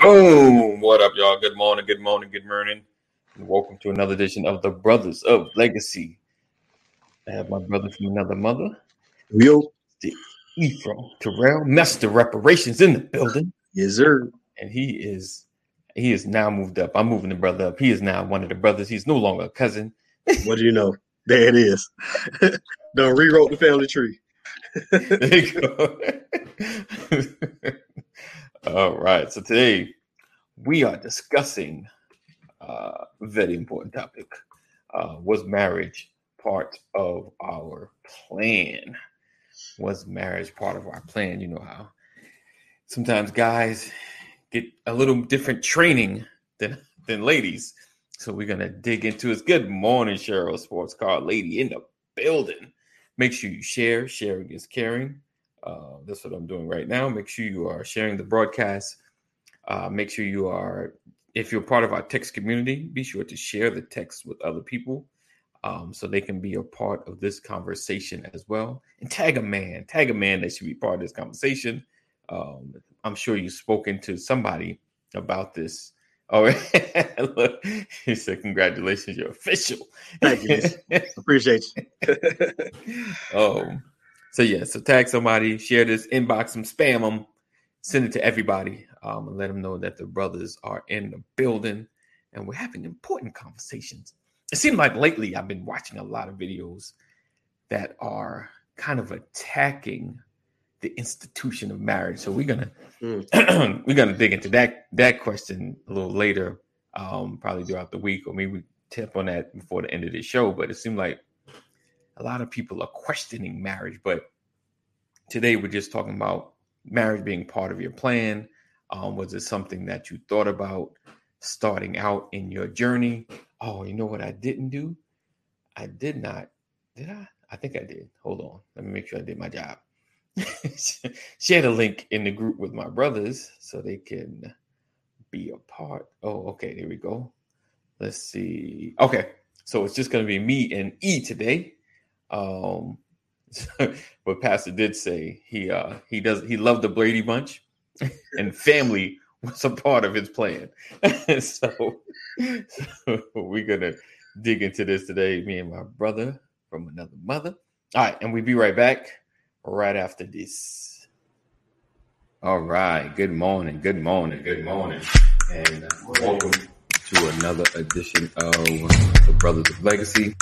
Boom! What up, y'all? Good morning, good morning, good morning. And welcome to another edition of the Brothers of Legacy. I have my brother from another mother, Yo, Ephraim Terrell, Master Reparations in the building. yes, sir. And he is he is now moved up. I'm moving the brother up. He is now one of the brothers. He's no longer a cousin. What do you know? There it is. Done rewrote the family tree. There you go. All right. So today we are discussing uh, a very important topic. Uh, was marriage part of our plan? Was marriage part of our plan? You know how sometimes guys get a little different training than than ladies. So we're gonna dig into it. Good morning, Cheryl, sports car lady in the building. Make sure you share. Sharing is caring. Uh, that's what I'm doing right now. Make sure you are sharing the broadcast. Uh, make sure you are, if you're part of our text community, be sure to share the text with other people um, so they can be a part of this conversation as well. And tag a man, tag a man that should be part of this conversation. Um, I'm sure you've spoken to somebody about this. Oh, look, he said, Congratulations, you're official. Thank you. Appreciate you. um, so yeah, so tag somebody, share this, inbox them, spam them, send it to everybody, um, and let them know that the brothers are in the building and we're having important conversations. It seems like lately I've been watching a lot of videos that are kind of attacking the institution of marriage. So we're gonna Mm. we're gonna dig into that that question a little later, um, probably throughout the week, or maybe tip on that before the end of the show. But it seemed like a lot of people are questioning marriage. But today we're just talking about marriage being part of your plan. Um, was it something that you thought about starting out in your journey? Oh, you know what I didn't do? I did not. Did I? I think I did. Hold on. Let me make sure I did my job. Share the link in the group with my brothers so they can be a part. Oh, okay. There we go. Let's see. Okay. So it's just going to be me and E today. Um, but Pastor did say he uh he does he loved the Brady Bunch, and family was a part of his plan. so, so we're gonna dig into this today. Me and my brother from another mother. All right, and we'll be right back right after this. All right. Good morning. Good morning. Good morning. And welcome to another edition of the Brothers of Legacy.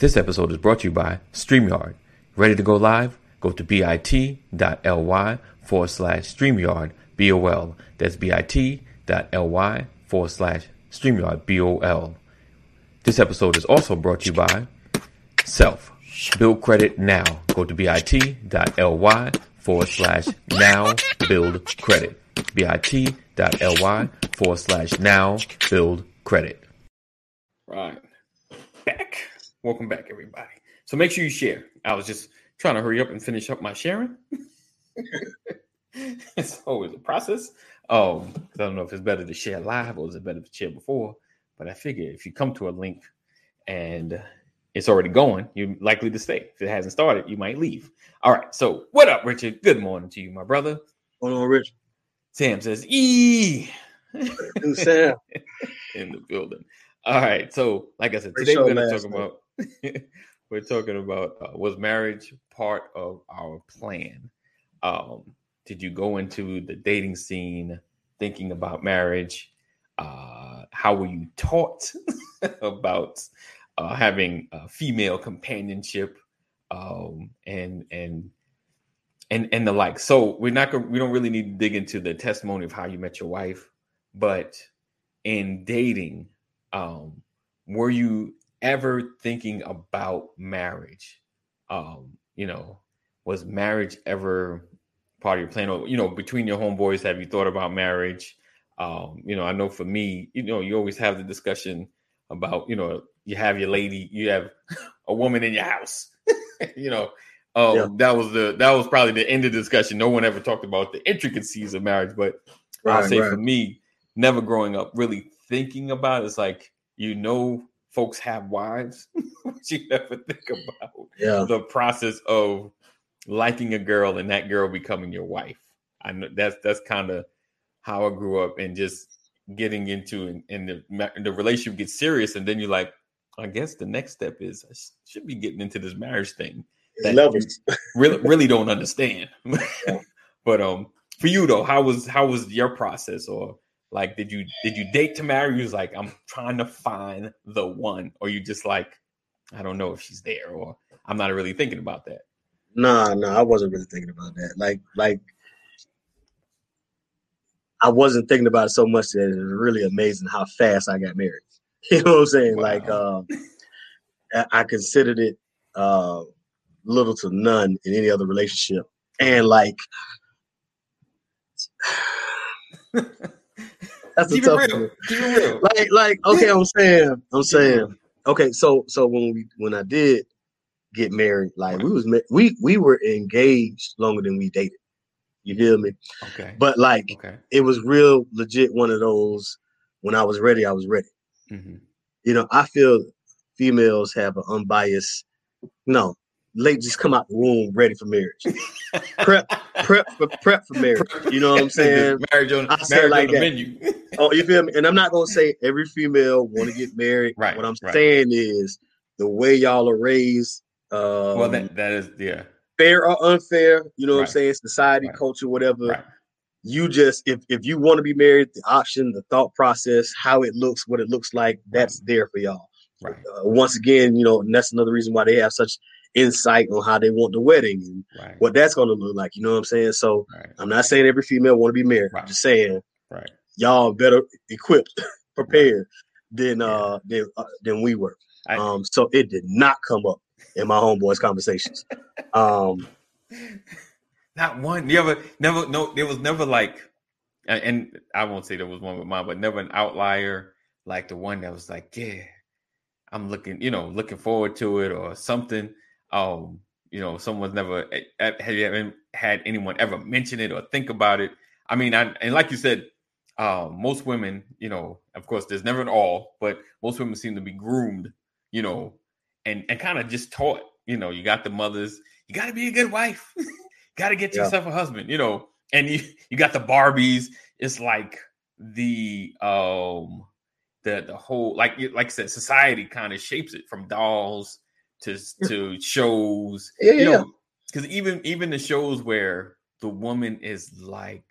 This episode is brought to you by StreamYard. Ready to go live? Go to bit.ly forward slash StreamYard BOL. That's bit.ly forward slash StreamYard BOL. This episode is also brought to you by Self. Build credit now. Go to bit.ly forward slash now build credit. bit.ly forward slash now build credit. Right. Back. Welcome back, everybody. So make sure you share. I was just trying to hurry up and finish up my sharing. it's always a process. Um, I don't know if it's better to share live or is it better to share before. But I figure if you come to a link and it's already going, you're likely to stay. If it hasn't started, you might leave. All right. So what up, Richard? Good morning to you, my brother. Hold on, Rich. Sam says, E Sam. in the building. All right. So, like I said, Great today we're going to talk about we're talking about uh, was marriage part of our plan? Um, did you go into the dating scene thinking about marriage? Uh, how were you taught about uh, having female companionship um, and and and and the like? So we're not going. We don't really need to dig into the testimony of how you met your wife, but in dating, um, were you ever thinking about marriage? Um, you know, was marriage ever part of your plan? Or, you know, between your homeboys, have you thought about marriage? Um, you know, I know for me, you know, you always have the discussion about, you know, you have your lady, you have a woman in your house. you know, um, Yeah. that was the that was probably the end of the discussion. No one ever talked about the intricacies of marriage, but I'll say right. for me, never growing up really thinking about. It's like you know, folks have wives, but you never think about Yeah. the process of liking a girl and that girl becoming your wife. I know that's that's kind of how I grew up and just getting into and, and the the relationship gets serious and then you're like, I guess the next step is I should be getting into this marriage thing. That Levels. really really don't understand. but um for you though, how was how was your process or like did you did you date to marry? You was like, I'm trying to find the one, or you just like, I don't know if she's there, or I'm not really thinking about that. Nah, nah, I wasn't really thinking about that. Like, like I wasn't thinking about it so much that it was really amazing how fast I got married. You know what I'm saying? Like, um, I, I considered it uh, little to none in any other relationship, and like that's a Keep it tough real. one. Keep it real. Like, like, okay, I'm saying, I'm saying, okay, so so when we when I did get married, like we was ma- we we were engaged longer than we dated. You feel me? Okay. But like okay. it was real legit one of those when I was ready, I was ready. hmm You know, I feel females have an unbiased no, late just come out the womb ready for marriage. prep prep for prep for marriage. You know what I'm saying? marriage on, I marriage like on the that. menu. Oh, you feel me? And I'm not gonna say every female want to get married. Right, What I'm right. saying is the way y'all are raised, um, well, that that is yeah. fair or unfair, you know what I'm saying? Society, Right. culture, whatever. Right. You just if if you want to be married, the option, the thought process, how it looks, what it looks like, that's there for y'all. Right. Uh, once again, you know, and that's another reason why they have such insight on how they want the wedding and Right. what that's going to look like. You know what I'm saying? So Right. I'm not saying every female want to be married. Right. I'm just saying Right. y'all better equipped, prepared than uh than uh, than we were. I- um, so it did not come up in my homeboys' conversations. Um, Not one. Never, never no there was never like and I won't say there was one with mine, but never an outlier like the one that was like, yeah, I'm looking, you know, looking forward to it or something. Um, you know, someone's never eh, eh, have you ever had anyone ever mention it or think about it? I mean, I and like you said, um, most women, you know, of course, there's never an all, but most women seem to be groomed, you know, and and kind of just taught, you know, you got the mothers, you got to be a good wife, got to get Yeah. yourself a husband, you know, and you you got the Barbies. It's like the um the the whole like you- like I said, society kind of shapes it from dolls to to shows, Yeah, you know, because even even the shows where the woman is like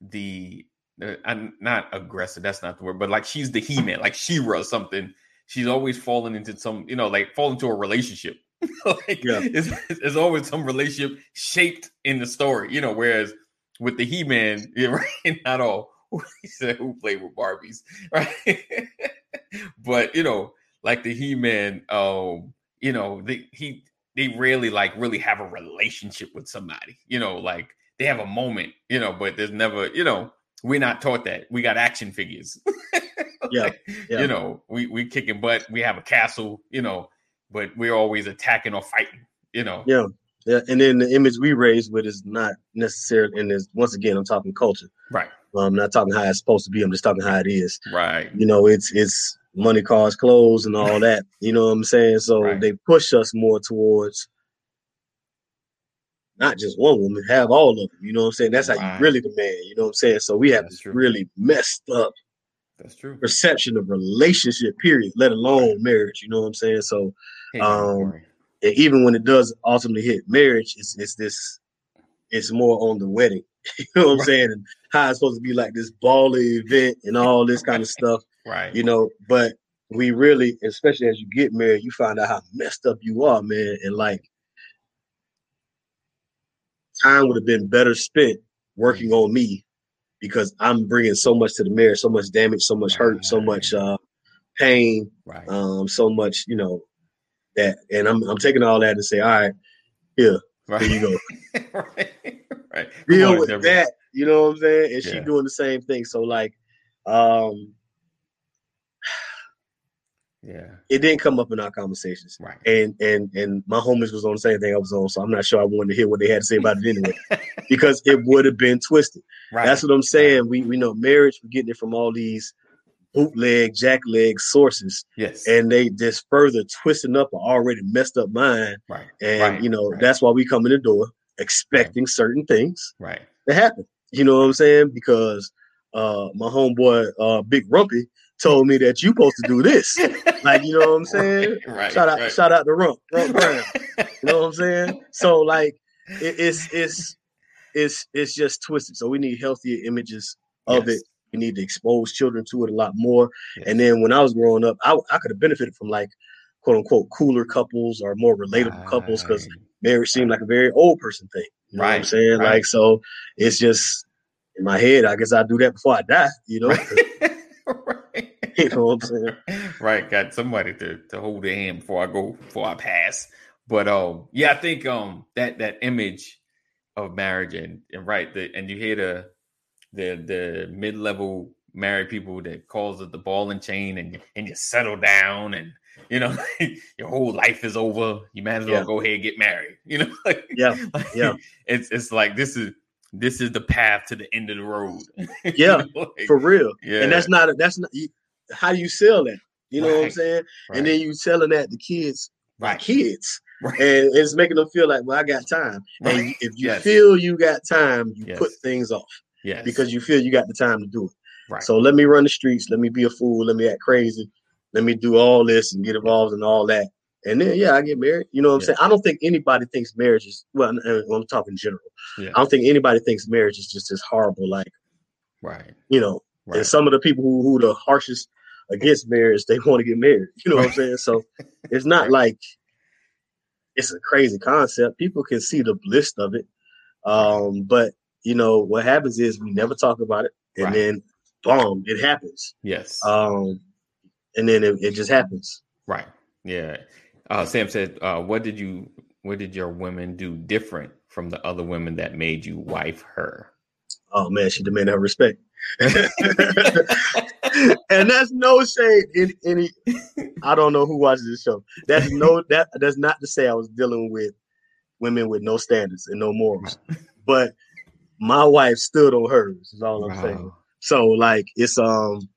the uh, I'm not aggressive, that's not the word, but like she's the he-man, like She-Ra or something. She's always falling into some, you know, like fall into a relationship. like Yeah. it's, it's always some relationship shaped in the story, you know, whereas with the He-Man, yeah, right, not all he said who played with Barbies, right? but you know, like the He-Man, um, you know, they he they rarely like really have a relationship with somebody, you know, like they have a moment, you know, but there's never, you know, we're not taught that. We got action figures. Yeah, yeah. You know, we we kicking butt, we have a castle, you know, but we're always attacking or fighting, you know. Yeah. Yeah, and then the image we raised with is not necessarily, and is once again, I'm talking culture. Right. I'm not talking how it's supposed to be. I'm just talking how it is. Right. You know, it's it's money, cars, clothes, and all that. You know what I'm saying? So Right. they push us more towards not just one woman, have all of them. You know what I'm saying? That's how you really demand. You know what I'm saying? So we have That's this true. really messed up That's true. perception of relationship. Period. Let alone marriage. You know what I'm saying? So Hey, Um, and even when it does ultimately hit marriage, it's it's this it's more on the wedding. you know what I'm Right. saying? And how it's supposed to be like this bally event and all this kind of stuff, right. you know. But we really, especially as you get married, you find out how messed up you are, man. And like time would have been better spent working on me because I'm bringing so much to the marriage, so much damage, so much hurt, so much uh, pain, right. um, so much, you know, that. And I'm I'm taking all that and say, all right, right. there you go. right. Right. Deal with that. You know what I'm saying? And she doing the same thing. So like, um, Yeah. it didn't come up in our conversations. Right. And and and my homies was on the same thing I was on, so I'm not sure I wanted to hear what they had to say about it anyway, because it would have been twisted. Right. That's what I'm saying. We we know marriage. We're getting it from all these bootleg, jackleg sources. Yes. And they just further twisting up an already messed up mind. right. And Right, you know, right. that's why we come in the door expecting certain things Right. to happen. You know what I'm saying? Because uh my homeboy uh Big Rumpy told me that you supposed to do this. like, you know what I'm saying? Right. Shout out, right. shout out to Rump, Rump Brown. You know what I'm saying? So like it, it's it's it's it's just twisted. So we need healthier images of Yes. it. We need to expose children to it a lot more. Yes. And then when I was growing up, I, I could have benefited from like quote unquote cooler couples or more relatable couples because marriage seemed like a very old person thing. You know what I'm saying? right. Like so it's just in my head, I guess I do that before I die, you know? right. you know what I'm saying? right got somebody to to hold their hand before i go before i pass but um yeah i think um that that image of marriage and and right the and you hear the the the mid-level married people that calls it the ball and chain and and you settle down and you know your whole life is over you might as well Yeah. go ahead and get married you know like, Yeah, like, yeah. it's it's like this is this is the path to the end of the road You Yeah, know, like, For real. yeah And that's not a, that's not you, how do you sell that? You know what I'm saying? right, And then you selling that to kids, right kids. right and it's making them feel like, well, I got time. Right. And if you Yes. feel you got time, you Yes. put things off yes because you feel you got the time to do it. right So let me run the streets, let me be a fool, let me act crazy, let me do all this and get involved in all that. And then yeah, I get married. You know what I'm Yeah. saying? I don't think anybody thinks marriage is well. I'm talking general. Yeah. I don't think anybody thinks marriage is just as horrible. Like right you know, right and some of the people who who the harshest against marriage, they want to get married. You know what I'm saying? So it's not like it's a crazy concept. People can see the bliss of it. Um, but you know, what happens is we never talk about it, and Right. then boom, it happens. yes Um, and then it, it just happens. Right. Yeah. Uh, Sam said, uh, "What did you? What did your women do different from the other women that made you wife her?" Oh man, she demanded her respect. and that's no shade in any I don't know who watches this show. That's no that that's not to say I was dealing with women with no standards and no morals. But my wife stood on hers, is all I'm saying. So like it's um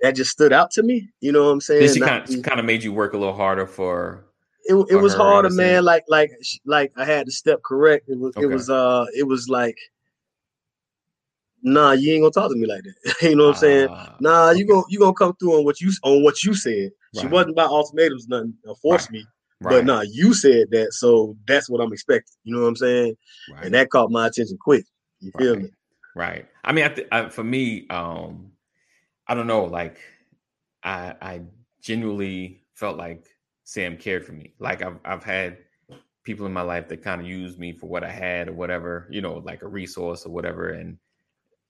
that just stood out to me. You know what I'm saying? Did she kind be- of, kind of made you work a little harder for? it, it for was harder, man. Like like like I had to step correct. It was it was uh it was like nah, you ain't gonna talk to me like that. you know what I'm saying? Ah, Nah, you okay. gonna you gonna come through on what you on what you said. She wasn't about ultimatums, nothing uh, force Right. me. right, But nah, you said that, so that's what I'm expecting. You know what I'm saying? right, And that caught my attention quick. You feel right, me? right. I mean, I th- I, for me, um, I don't know. Like, I I genuinely felt like Sam cared for me. Like I've I've had people in my life that kind of used me for what I had or whatever, you know, like a resource or whatever, and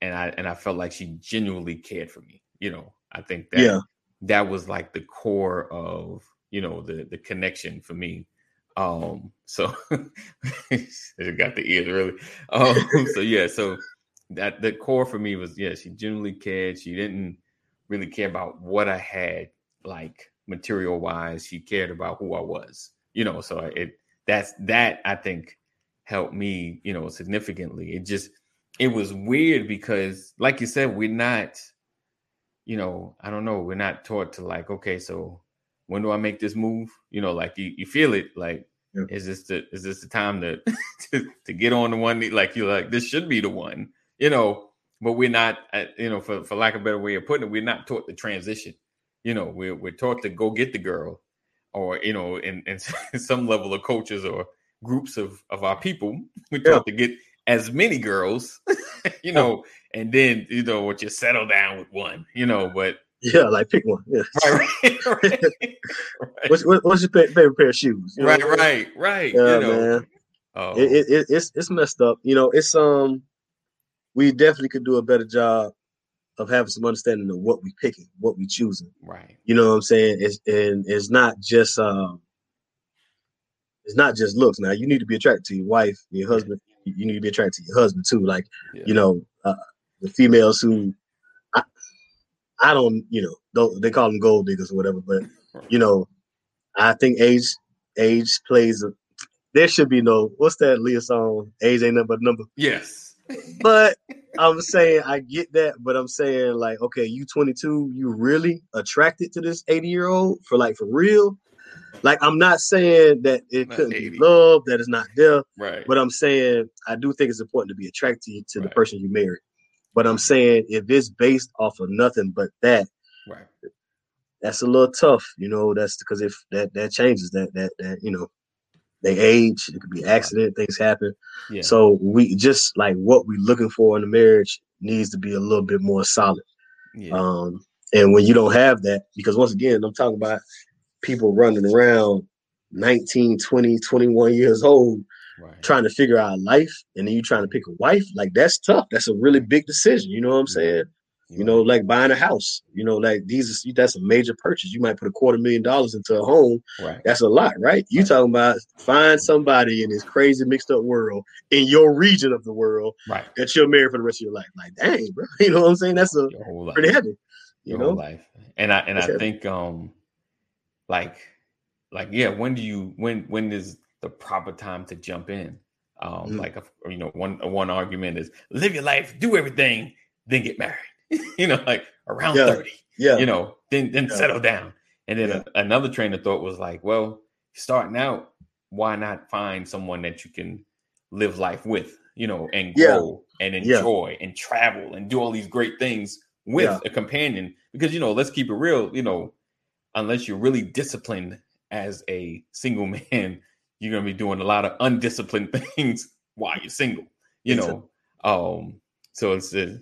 and I and I felt like she genuinely cared for me. You know, I think that Yeah. that was like the core of you know the the connection for me. Um, so it got the ears really. Um, so yeah, so that the core for me was yeah, she genuinely cared. She didn't really care about what I had, like material wise. She cared about who I was, you know. So it that's that I think helped me, you know, significantly. It just it was weird because, like you said, we're not, you know, I don't know, we're not taught to like, okay, so when do I make this move? You know, like you, you feel it, like Yeah. is this the is this the time to, to to get on the one? Like you're like this should be the one, you know. But we're not, uh, you know, for for lack of a better way of putting it, we're not taught the transition. You know, we're we're taught to go get the girl, or you know, in, in some level of coaches or groups of of our people, we're Yeah. to get as many girls, you know, and then you know what you settle down with one, you know, but Yeah, like pick one. Yeah. right, right, right, right, What's, what's your favorite pair of shoes? You know right, right, right, Yeah, you know, man. oh, It, it, it, it's it's messed up. You know, it's um, we definitely could do a better job of having some understanding of what we picking, what we choosing. right, You know what I'm saying? It's and it's not just um, it's not just looks. Now you need to be attracted to your wife, your husband. You need to be attracted to your husband too. Like yeah, you know, uh, the females who I, I don't, you know, don't they call them gold diggers or whatever, but you know, I think age age plays a. There should be no what's that Aaliyah song? Age ain't nothing but a number. yes, But I'm saying I get that, but I'm saying like, okay, you 22, you really attracted to this 80 year old for like for real? Like, I'm not saying that it Not couldn't 80. be love, that is not there, Right. but I'm saying I do think it's important to be attracted to the person you marry. But I'm saying if it's based off of nothing but that, right. that's a little tough, you know. That's because if that that changes, that that that you know, they age, it could be accident, things happen. Yeah. So we just like what we're looking for in a marriage needs to be a little bit more solid. yeah. Um, and when you don't have that, because once again, I'm talking about people running around 19, 20, 21 years old right. trying to figure out life, and then you trying to pick a wife, like that's tough. That's a really big decision. You know what I'm saying? You know, like buying a house. You know, like these that's a major purchase. You might put a quarter million dollars into a home. Right. That's a lot, right? You Right. talking about find somebody in this crazy mixed up world in your region of the world Right. that you're married for the rest of your life. Like, dang, bro. You know what I'm saying? That's a Your whole life. pretty heavy. You your know? life. And I and I heavy. think um like like yeah, when do you when when is the proper time to jump in? Um Mhm. like a, you know one one argument is live your life, do everything, then get married. you know, like around Yeah. 30. Yeah. You know, then then Yeah. settle down. And then Yeah. a- another train of thought was like, well, starting out, why not find someone that you can live life with, you know, and grow and enjoy and travel and do all these great things with a companion? Because you know, let's keep it real, you know, unless you're really disciplined as a single man, you're gonna be doing a lot of undisciplined things while you're single, you Yes, sir. know. Um, so it's uh,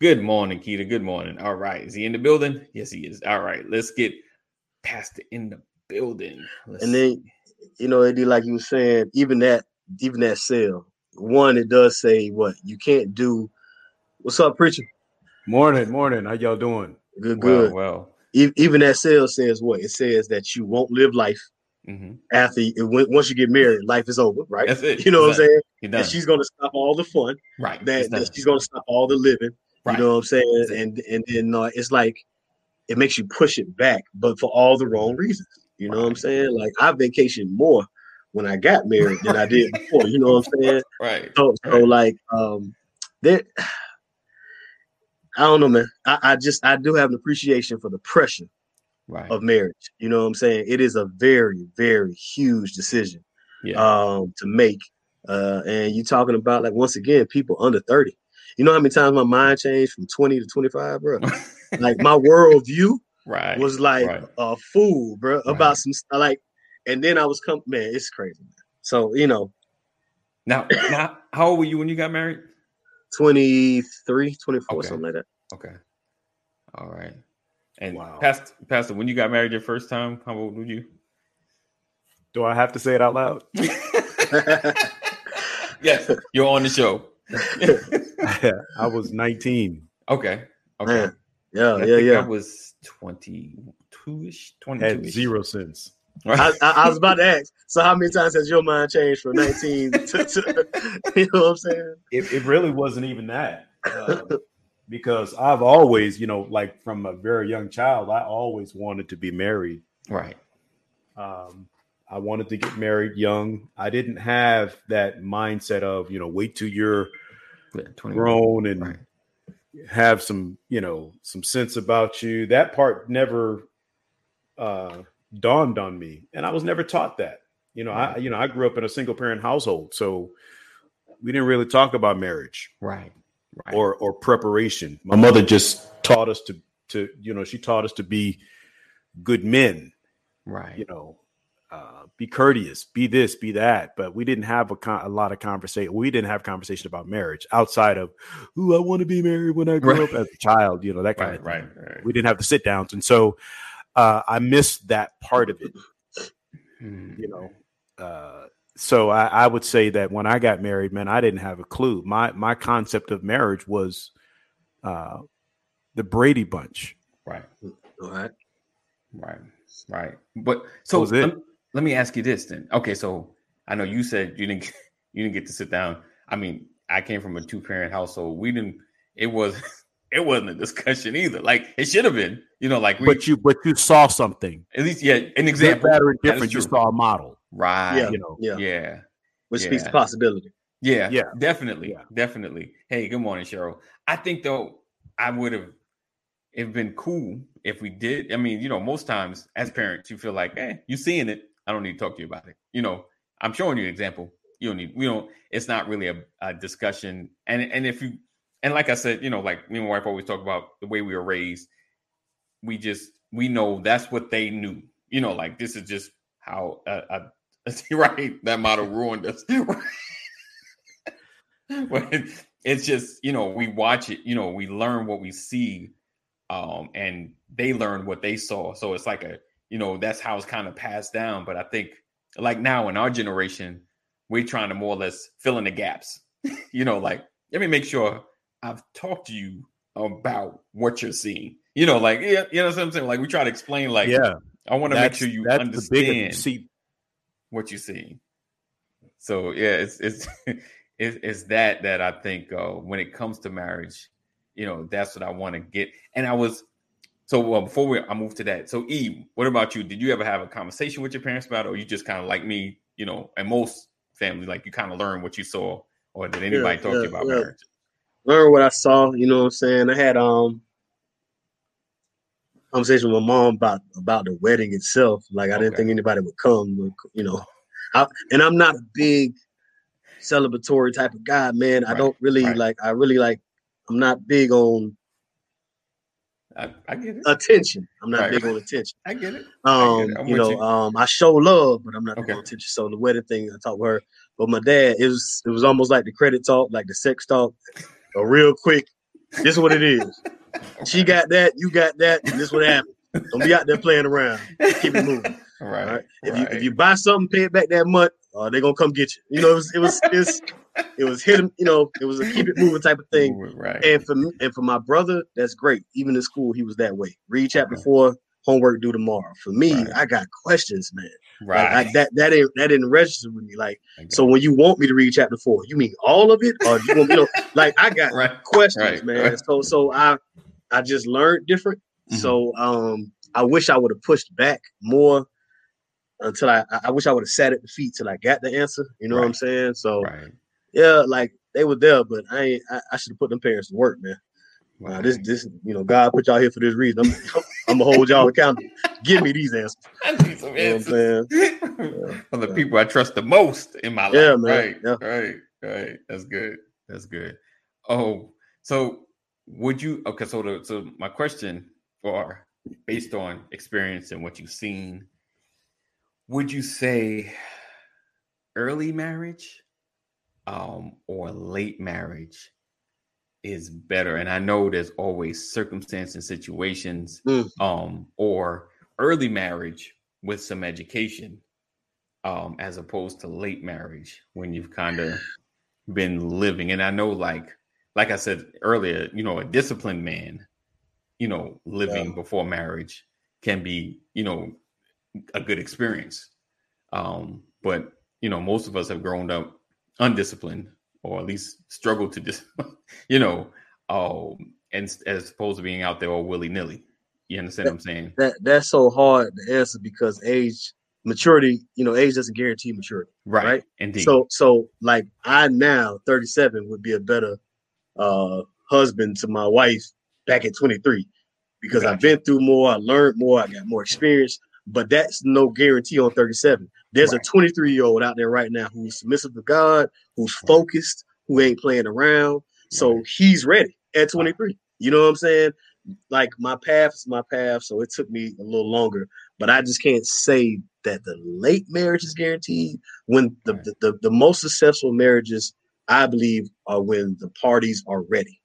good morning, Keita. Good morning. All right, is he in the building? Yes, he is. All right, let's get past the in the building. Let's And then, you know, Eddie, like you were saying, even that, even that sale, one, it does say what you can't do. What's up, preacher? Morning, morning. How y'all doing? Good, well, good. well. E- Even that sale says what? It says that you won't live life mhm. after you, once you get married. Life is over, right? That's it. You know what I'm saying? And she's gonna stop all the fun. right. That, that she's gonna stop all the living. Right. You know what I'm saying? And and then uh, it's like it makes you push it back, but for all the wrong reasons. You know what I'm saying? Like I vacationed more when I got married than I did before. You know what I'm saying? right. So, so Right. like um there I don't know, man. I, I just I do have an appreciation for the pressure Right. of marriage. You know what I'm saying? It is a very, very huge decision yeah. um to make. Uh and you talking about like once again, people under 30. You know how many times my mind changed from 20 to 25, bro? Like my worldview right. was like right. a fool, bro, Right. about some like and then I was come man, it's crazy. Man. So, you know, now, now, how old were you when you got married? 23, 24, Okay. something like that. Okay. All right. And Wow. Pastor, Pastor, when you got married your first time, how old were you? Do I have to say it out loud? yes, you're on the show. I was 19. okay. Okay. Man, yeah, I yeah, think yeah. I was 22-ish, 22 Had zero sense. I, I, I was about to ask. So how many times has your mind changed from 19 to, to you know what I'm saying? It, it really wasn't even that. um, because I've always, you know, like from a very young child, I always wanted to be married. right. Um, I wanted to get married young. I didn't have that mindset of, you know, wait till you're Yeah, grown and Right. have some you know some sense about you that part never uh dawned on me and i was never taught that you know i you know i grew up in a single parent household so we didn't really talk about marriage Right. Right. or or preparation my mother just taught us to to you know she taught us to be good men right. you know uh, be courteous, be this, be that. But we didn't have a, con- a lot of conversation. We didn't have conversation about marriage outside of, who I want to be married when I grow Right. up as a child." You know that kind Right. of thing. Right. Right. We didn't have the sit downs, and so uh, I missed that part of it. Hmm. You know, uh, so I, I would say that when I got married, man, I didn't have a clue. My my concept of marriage was uh, the Brady Bunch. Right. All right. Right. Right. But so was it. Let, let me ask you this then. Okay, so I know you said you didn't you didn't get to sit down. I mean, I came from a two parent household. We didn't. It was it wasn't a discussion either. Like it should have been. You know, like we But you but you saw something. at least yeah an Good, example. bad, or That is different. You saw a model. Right. Yeah. You know, Yeah. Yeah. Which speaks to possibility. Yeah, yeah, definitely, yeah. definitely. Hey, good morning, Cheryl. I think though I would have it been cool if we did. I mean, you know, most times as parents, you feel like, hey, you seeing it. I don't need to talk to you about it. You know, I'm showing you an example. You don't need. We don't. It's not really a, a discussion. And and if you and like I said, you know, like me and my wife always talk about the way we were raised. We just we know that's what they knew. You know, like this is just how uh, uh, right that model ruined us. but it's just you know we watch it you know we learn what we see um and they learn what they saw so it's like a you know that's how it's kind of passed down but i think like now in our generation we're trying to more or less fill in the gaps you know like let me make sure i've talked to you about what you're seeing you know like yeah you know what i'm saying like we try to explain like yeah i want to make sure you understand see what you're seeing so yeah it's it's it's, is that that I think uh, when it comes to marriage, you know, that's what I want to get. And I was so well before we I move to that. So Eve, what about you? Did you ever have a conversation with your parents about it, or you just kind of like me, you know, and most families like you kind of learn what you saw, or did anybody yeah, talk yeah, to you about yeah. marriage? Learn what I saw. You know what I'm saying? I had um conversation with my mom about about the wedding itself. Like I okay. didn't think anybody would come, you know. I, and I'm not a big celebratory type of guy, man. Right. I don't really right. like. I really like. I'm not big on. I, I get it. Attention. I'm not right. big on attention. I get it. Um, get it. you know, you. um, I show love, but I'm not okay. attention. So the wedding thing, I talked with her. But my dad, it was it was almost like the credit talk, like the sex talk, a real quick. This is what it is. She got that, you got that, and this what happened. Don't be out there playing around. Keep it moving. Right. right. If you if you buy something, pay it back that month uh, they're gonna come get you. You know, it was it was it was, it was hit You know, it was a keep it moving type of thing. Right. And for me, and for my brother, that's great. Even in school, he was that way. Read chapter four, homework due tomorrow. For me, right. I got questions, man. Right. Like, that that didn't that didn't register with me. Like, so when you want me to read chapter four, you mean all of it, or you want you know, like I got right. questions, man. So so I I just learned different. Mm-hmm. So um I wish I would have pushed back more until I I wish I would have sat at the feet till I got the answer. You know right. what I'm saying? So right. yeah, like they were there, but I ain't, I, I should have put them parents to work, man. Wow. This this you know God put y'all here for this reason. I'm, I'm gonna hold y'all accountable. Give me these answers. I need some answers you know from the yeah. people I trust the most in my life. Yeah, man. Right, yeah. right, right. That's good. That's good. Oh, so would you? Okay, so the, so my question, or based on experience and what you've seen would you say early marriage um, or late marriage is better? And I know there's always circumstance and situations, mm. um, or early marriage with some education, um, as opposed to late marriage when you've kind of been living. And I know, like, like I said earlier, you know, a disciplined man, you know, living yeah. before marriage can be, you know, a good experience. Um, but you know, most of us have grown up undisciplined, or at least struggle to just, you know, um, and as opposed to being out there all willy nilly. You understand that, what I'm saying? That that's so hard to answer because age, maturity, you know, age doesn't guarantee maturity. Right. Right. Indeed. So so like I now 37 would be a better uh husband to my wife back at 23 because gotcha. I've been through more, I learned more, I got more experience but that's no guarantee on 37. There's right. a 23 year old out there right now who's submissive to God, who's focused, who ain't playing around. So he's ready at 23. You know what I'm saying? Like my path is my path, so it took me a little longer, but I just can't say that the late marriage is guaranteed. When the, the, the, the most successful marriages, I believe, are when the parties are ready.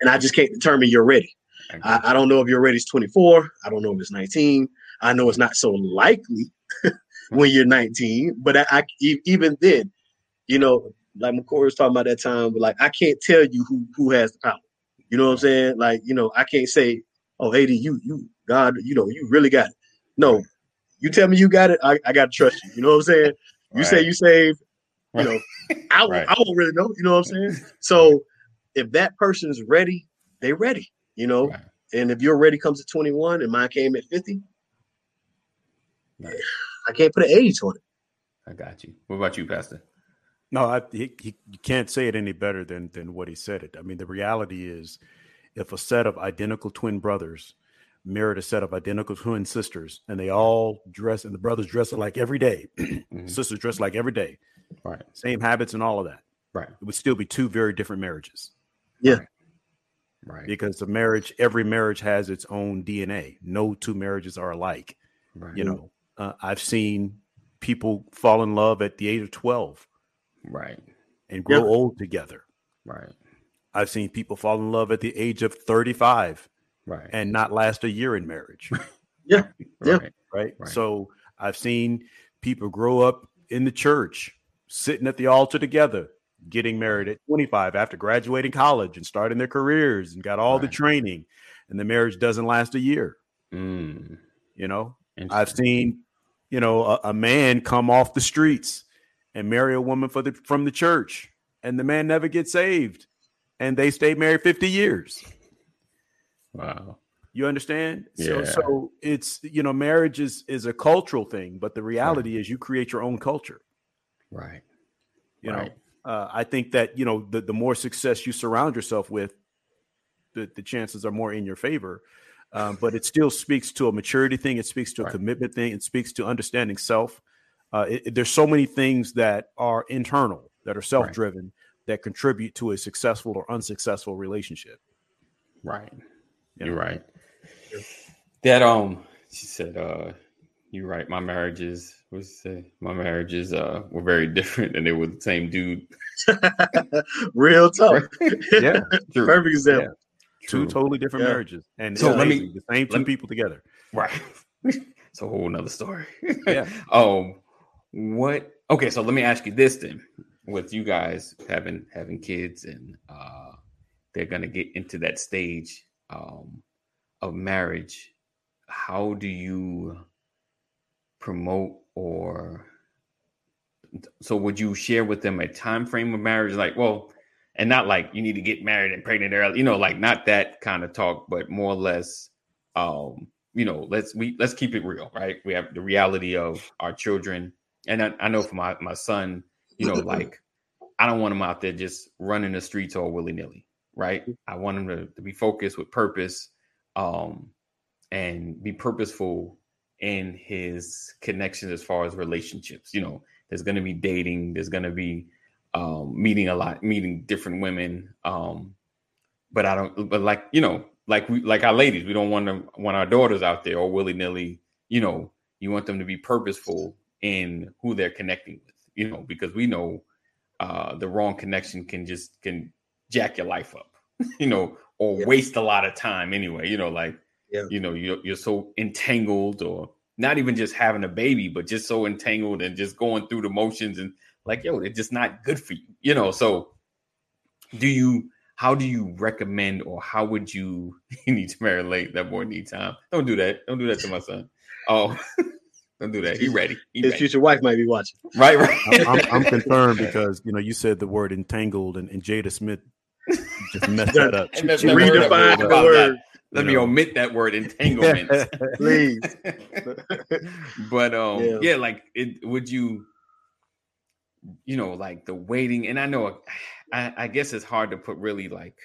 And I just can't determine you're ready. I, I, don't know if you're ready. It's 24. I don't know if it's 19. I know it's not so likely when you're 19, but I, I, even then, you know, like McCoy was talking about that time, but like I can't tell you who who has the power. You know what I'm saying? Like, you know, I can't say, oh, AD, you you God, you know, you really got it. No, you tell me you got it, I, I gotta trust you. You know what I'm saying? You right. say you saved, you know, I right. I won't really know. You know what I'm saying? So if that person's ready, they're ready. You know, right. and if your ready comes at 21 and mine came at 50, I can't put an age on it. I got you. What about you, Pastor? No, I, he, he, you can't say it any better than than what he said it. I mean, the reality is, if a set of identical twin brothers married a set of identical twin sisters, and they all dress, and the brothers dress like every day, mm-hmm. sisters dress like every day, right? Same habits and all of that, right? It would still be two very different marriages. Yeah. Right. right. Because the marriage, every marriage has its own DNA. No two marriages are alike. Right. You know, uh, I've seen people fall in love at the age of 12 right. and grow yep. old together. Right. I've seen people fall in love at the age of 35 right. and not last a year in marriage. Yeah. Yeah. Right. right? Right. So i've seen people grow up in the church sitting at the altar together getting married at 25 after graduating college and starting their careers and got all right. the training and the marriage doesn't last a year. Mm. you know i've seen you know, a, a, man come off the streets and marry a woman for the from the church, and the man never gets saved, and they stay married fifty years. Wow. You understand? Yeah. So, so it's you know, marriage is is a cultural thing, but the reality right. is you create your own culture. Right. You right. know, uh, I think that you know the the more success you surround yourself with, the the chances are more in your favor. Um, but it still speaks to a maturity thing. It speaks to a right. commitment thing. It speaks to understanding self. Uh, it, it, there's so many things that are internal, that are self-driven, right. that contribute to a successful or unsuccessful relationship. Right. You You're right. That um, she said, uh, you're right. My marriages was say my marriages uh were very different, and they were the same dude. Real tough. yeah, True. perfect example. Yeah. Two totally different yeah. marriges, and so let me the same two me, people together. Right, it's a whole nother story. yeah. Um, what? Okay, so let me ask you this then: with you guys having having kids, and uh, they're gonna get into that stage um of marriage, how do you promote or so would you share with them a time frame of marriage like well and not like you need to get married and pregnant early, you know, like not that kind of talk, but more or less, um, you know, let's we let's keep it real, right? We have the reality of our children, and I, I know for my my son, you know, like I don't want him out there just running the streets all willy nilly, right? I want him to, to be focused with purpose, um, and be purposeful in his connections as far as relationships. You know, there's going to be dating, there's going to be um, meeting a lot, meeting different women. Um, but I don't, but like, you know, like we, like our ladies, we don't want them, want our daughters out there or willy nilly, you know, you want them to be purposeful in who they're connecting with, you know, because we know uh, the wrong connection can just, can jack your life up, you know, or yeah. waste a lot of time anyway, you know, like, yeah. you know, you're, you're so entangled or not even just having a baby, but just so entangled and just going through the motions and like yo it's just not good for you you know so do you how do you recommend or how would you you need to marry late that boy need time? Don't do that. Don't do that to my son. Oh don't do that. He ready. He his ready. future wife might be watching. Right right. I'm, I'm, I'm, concerned because you know you said the word entangled and, and jada smith just messed that up. She, she redefined the word. let me omit that word entanglement. Please. But um yeah. yeah like it would you you know, like the waiting, and I know, I, I guess it's hard to put really like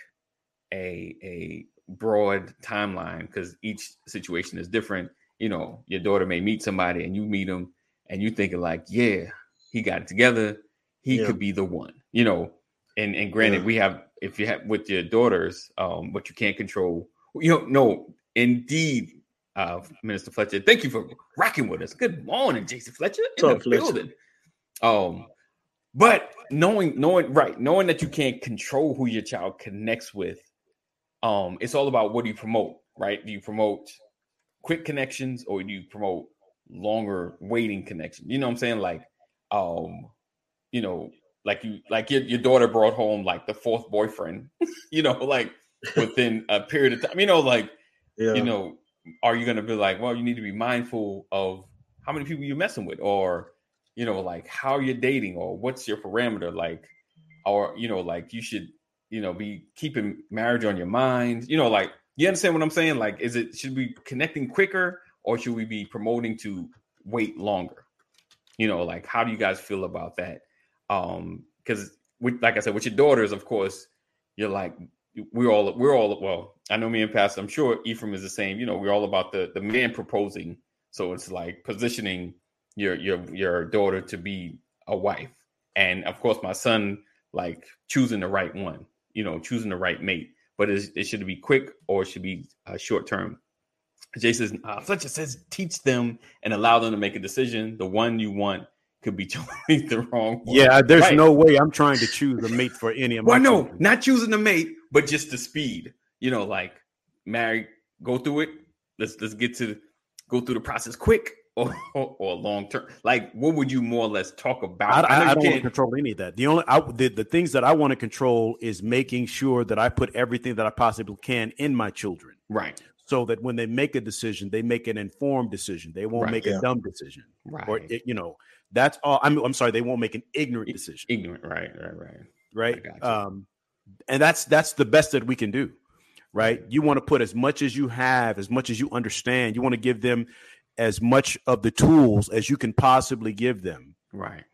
a a broad timeline because each situation is different. You know, your daughter may meet somebody, and you meet them, and you thinking like, yeah, he got it together, he yeah. could be the one. You know, and and granted, yeah. we have if you have with your daughters, um, but you can't control. You know, no, indeed, uh, Minister Fletcher. Thank you for rocking with us. Good morning, Jason Fletcher in the Fletcher. building. Um, but knowing, knowing, right, knowing that you can't control who your child connects with, um, it's all about what do you promote, right? Do you promote quick connections or do you promote longer waiting connections? You know what I'm saying? Like, um, you know, like you, like your, your daughter brought home like the fourth boyfriend, you know, like within a period of time, you know, like, yeah. you know, are you going to be like, well, you need to be mindful of how many people you're messing with, or you know, like how you're dating or what's your parameter, like, or you know, like you should, you know, be keeping marriage on your mind. You know, like you understand what I'm saying? Like, is it should we connecting quicker or should we be promoting to wait longer? You know, like how do you guys feel about that? Um, because like I said, with your daughters, of course, you're like we're all we're all well. I know me and Pastor. I'm sure Ephraim is the same. You know, we're all about the the man proposing. So it's like positioning your your your daughter to be a wife, and of course, my son like choosing the right one. You know, choosing the right mate. But it should be quick or it should be uh, short term. Jay says, uh, Fletcher says, teach them and allow them to make a decision. The one you want could be totally the wrong one. Yeah, there's right. no way I'm trying to choose a mate for any of my. Well, no, children. not choosing a mate, but just the speed. You know, like marry, go through it. Let's let's get to go through the process quick or, or, or long term. Like, what would you more or less talk about? I, I, I don't want to control any of that. The only I, the, the things that I want to control is making sure that I put everything that I possibly can in my children. Right so that when they make a decision, they make an informed decision. They won't right, make yeah. a dumb decision. Right. Or you know, that's all. I'm I'm sorry, they won't make an ignorant decision. Ignorant, right, right, right. Right. Um, and that's that's the best that we can do. Right. You want to put as much as you have, as much as you understand. You want to give them as much of the tools as you can possibly give them. Right.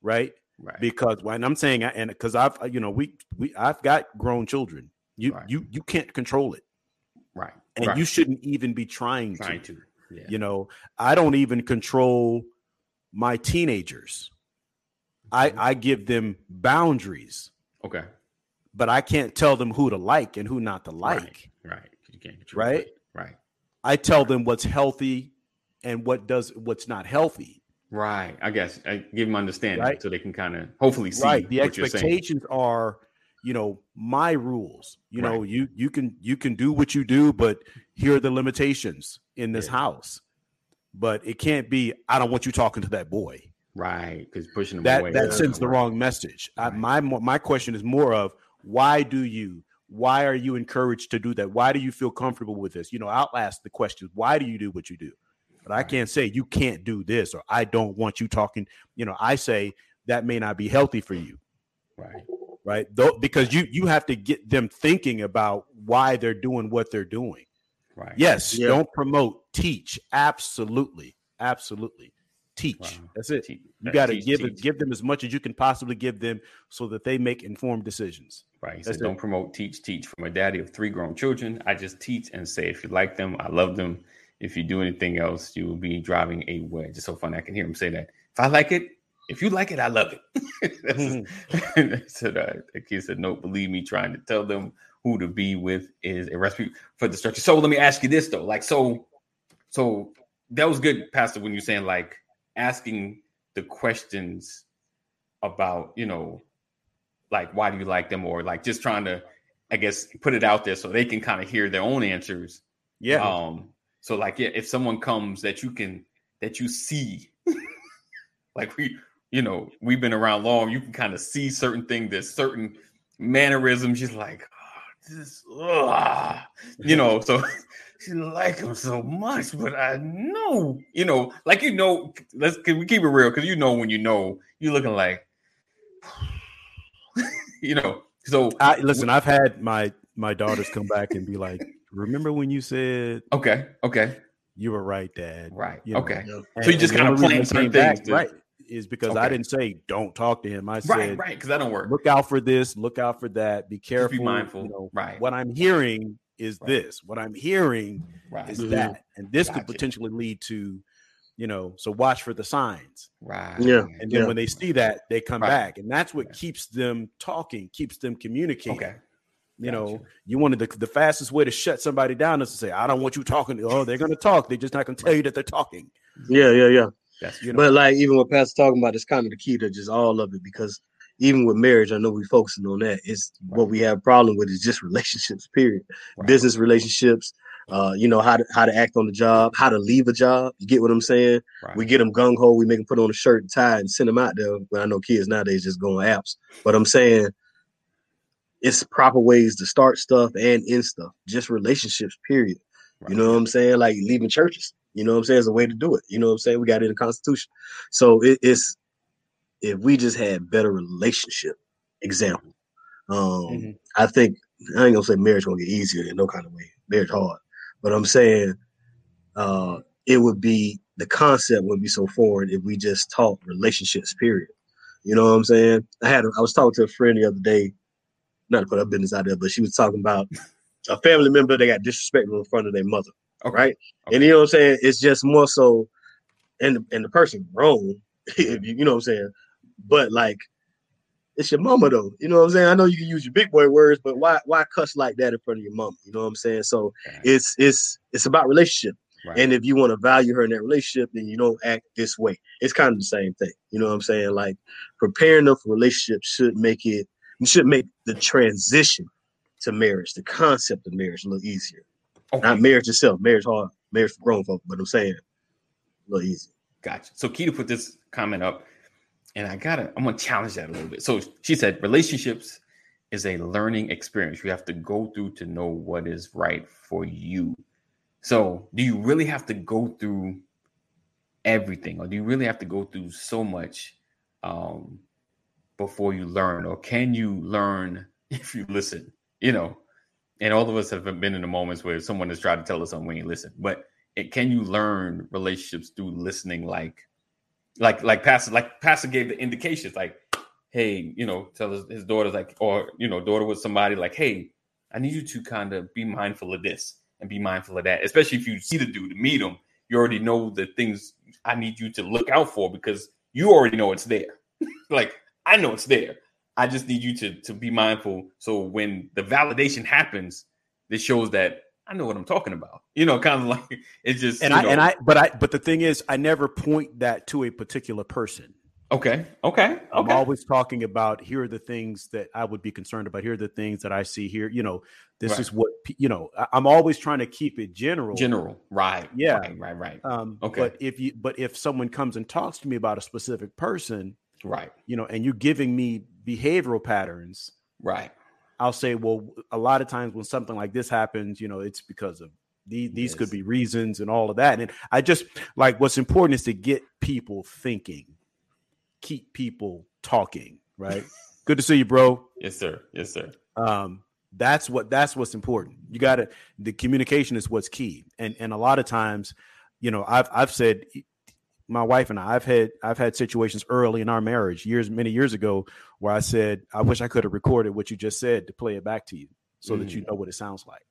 Right. Right. Because when I'm saying, and because I've, you know, we, we, I've got grown children. You, right. you, you can't control it. Right and right. you shouldn't even be trying, trying to. to. Yeah. You know, I don't even control my teenagers. I mm-hmm. I give them boundaries. Okay. But I can't tell them who to like and who not to like. Right. right. You can't right. Right. I tell them what's healthy and what does what's not healthy. Right. I guess I give them understanding right? so they can kind of hopefully see. Right. The expectations are you know my rules you right. know you you can you can do what you do but here are the limitations in this yeah. house but it can't be i don't want you talking to that boy right because pushing them that away that sends the wrong message right. I, my my question is more of why do you why are you encouraged to do that why do you feel comfortable with this you know i'll ask the question why do you do what you do but i can't say you can't do this or i don't want you talking you know i say that may not be healthy for you right right? Though, because you you have to get them thinking about why they're doing what they're doing. Right. Yes. Yeah. Don't promote. Teach. Absolutely. Absolutely. Teach. Wow. That's it. Teach. You got to give it, give them as much as you can possibly give them, so that they make informed decisions. Right. He don't promote. Teach. Teach. From a daddy of three grown children, I just teach and say, if you like them, I love them. If you do anything else, you will be driving a wedge. It's so funny. I can hear him say that. If I like it, if you like it, I love it. mm-hmm. so the, the kid said, No, believe me, trying to tell them who to be with is a recipe for destruction. So let me ask you this though. Like, so so that was good, Pastor, when you're saying like asking the questions about, you know, like why do you like them, or like just trying to, I guess, put it out there so they can kind of hear their own answers. Yeah. Um, so like yeah, if someone comes that you can that you see like we you know, we've been around long, you can kind of see certain things, there's certain mannerisms. She's like, oh, this, ugh. you know, so she like him so much, but I know, you know, like you know, let's can we keep it real? Because you know when you know, you're looking like, you know. So I listen, I've had my my daughters come back and be like, remember when you said okay, okay. You were right, Dad. Right. You know? Okay. And, so you just kind of playing certain things, back, right? is because okay. I didn't say don't talk to him. I said right, right, because that don't work. Look out for this. Look out for that. Be careful. Just be mindful. You know, right. What I'm hearing is right. this. What I'm hearing right. is mm-hmm. that, and this gotcha. could potentially lead to, you know. So watch for the signs. Right. Yeah. And then yeah. when they see that, they come right. back, and that's what keeps them talking, keeps them communicating. Okay. You gotcha. know, you wanted the, the fastest way to shut somebody down is to say, I don't want you talking. Oh, they're going to talk. They're just not going to tell you that they're talking. Yeah, yeah, yeah. That's you know. But like even what Pastor talking about, it's kind of the key to just all of it because even with marriage, I know we're focusing on that. It's right. what we have a problem with is just relationships, period. Right. Business relationships, uh, you know, how to how to act on the job, how to leave a job. You get what I'm saying? Right. We get them gung ho, we make them put on a shirt and tie and send them out there. But I know kids nowadays just go on apps. But I'm saying it's proper ways to start stuff and end stuff. Just relationships, period. You know what I'm saying? Like leaving churches. You know what I'm saying? It's a way to do it. You know what I'm saying? We got it in the Constitution. So it, it's if we just had better relationship example. Um, mm-hmm. I think I ain't gonna say marriage gonna get easier in no kind of way. Marriage hard, but I'm saying uh, it would be the concept would be so foreign if we just taught relationships. Period. You know what I'm saying? I had I was talking to a friend the other day, not to put her business out there, but she was talking about a family member that got disrespectful in front of their mother. Okay. Right? Okay. And you know what I'm saying? It's just more so and and the person wrong, if you, you know what I'm saying? But like it's your mama though. You know what I'm saying? I know you can use your big boy words, but why why cuss like that in front of your mom? You know what I'm saying? So it's it's it's about relationship. Right. And if you want to value her in that relationship, then you don't act this way. It's kind of the same thing. You know what I'm saying? Like preparing them for relationships should make it you should make the transition to marriage, the concept of marriage a little easier. okay. Not marriage itself. Marriage hard. Marriage for grown folk, but I'm saying a little easier. Gotcha. So Keita put this comment up, and I gotta, I'm gonna challenge that a little bit. So she said, relationships is a learning experience. You have to go through to know what is right for you. So, do you really have to go through everything, or do you really have to go through so much um, before you learn, or can you learn if you listen? You know, and all of us have been in the moments where someone has tried to tell us something we ain't listen, but it, can you learn relationships through listening like like like pastor like pastor gave the indications like hey you know tell his, his daughter's like or you know daughter with somebody like hey i need you to kind of be mindful of this and be mindful of that especially if you see the dude meet him you already know the things i need you to look out for because you already know it's there like i know it's there i just need you to to be mindful so when the validation happens this shows that I know what I'm talking about. You know, kind of like it's just and I know, and I but I but the thing is I never point that to a particular person. okay, okay, I'm okay, always talking about here are the things that I would be concerned about. Here are the things that I see here. You know, this Right. is what you know. I'm always trying to keep it general. general, right? Yeah. right, right, right, Um, Okay. But if you but if someone comes and talks to me about a specific person, right, you know, and you're giving me behavioral patterns, right, I'll say, well, a lot of times when something like this happens, you know, it's because of these, these could be reasons and all of that. And I just like what's important is to get people thinking, keep people talking, right? Good to see you, bro. yes, sir, yes, sir. Um, that's what that's what's important. You got to the communication is what's key. And and a lot of times, you know, I've I've said my wife and I, I've had I've had situations early in our marriage, years many years ago, where I said, I wish I could have recorded what you just said to play it back to you so that you Mm. know what it sounds like.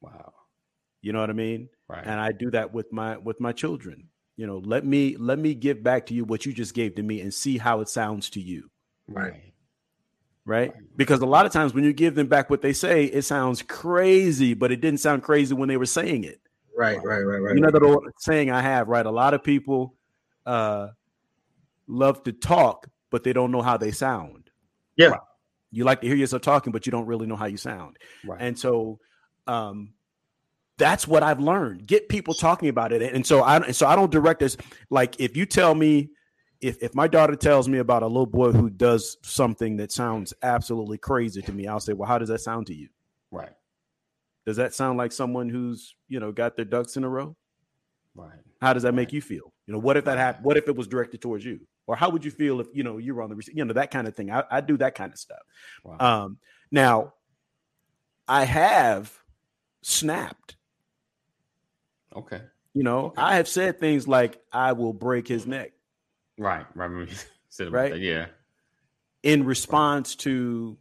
Wow, You know what I mean? right, And I do that with my with my children. You know, let me let me give back to you what you just gave to me and see how it sounds to you. right, right? Because a lot of times when you give them back what they say, it sounds crazy, but it didn't sound crazy when they were saying it. Right, right, right, right. You know that old saying I have, right? A lot of people uh love to talk, but they don't know how they sound. Yeah. Right. You like to hear yourself talking, but you don't really know how you sound. right, And so um that's what I've learned. Get people talking about it. And so I and so I don't direct this like if you tell me if if my daughter tells me about a little boy who does something that sounds absolutely crazy to me, I'll say, "Well, how does that sound to you? right, Does that sound like someone who's, you know, got their ducks in a row? right, How does that make you feel? You know, what if that happened? What if it was directed towards you? Or how would you feel if, you know, you were on the, you know, that kind of thing. I, I do that kind of stuff. wow, Um, now, I have snapped. okay, You know, Okay. I have said things like, "I will break his neck" right, right. Right. that, Yeah, in response to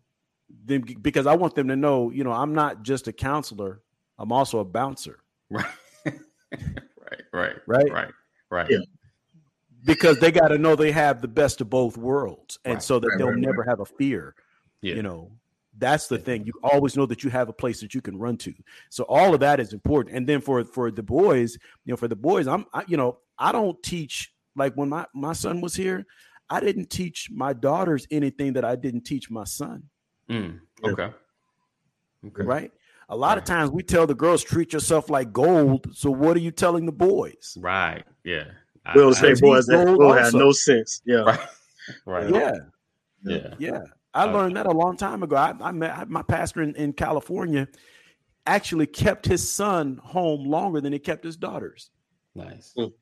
them because I want them to know, you know, I'm not just a counselor; I'm also a bouncer. right, right, right, Right. right, right, Yeah. Because they got to know they have the best of both worlds, and Right. so that Right, they'll right, never have a fear. yeah, You know, that's the thing. You always know that you have a place that you can run to. So all of that is important. And then for for the boys, you know, for the boys, I'm, I, you know, I don't teach like when my my son was here. I didn't teach my daughters anything that I didn't teach my son. Mm, okay, okay, right? A lot of times we tell the girls treat yourself like gold. So what are you telling the boys? right, yeah, I- We'll I- say I- boys that gold will have no sense. Yeah. right, right, Yeah, yeah, yeah. I Uh, learned that a long time ago. I, I met my pastor in, in California actually kept his son home longer than he kept his daughters. nice, Mm.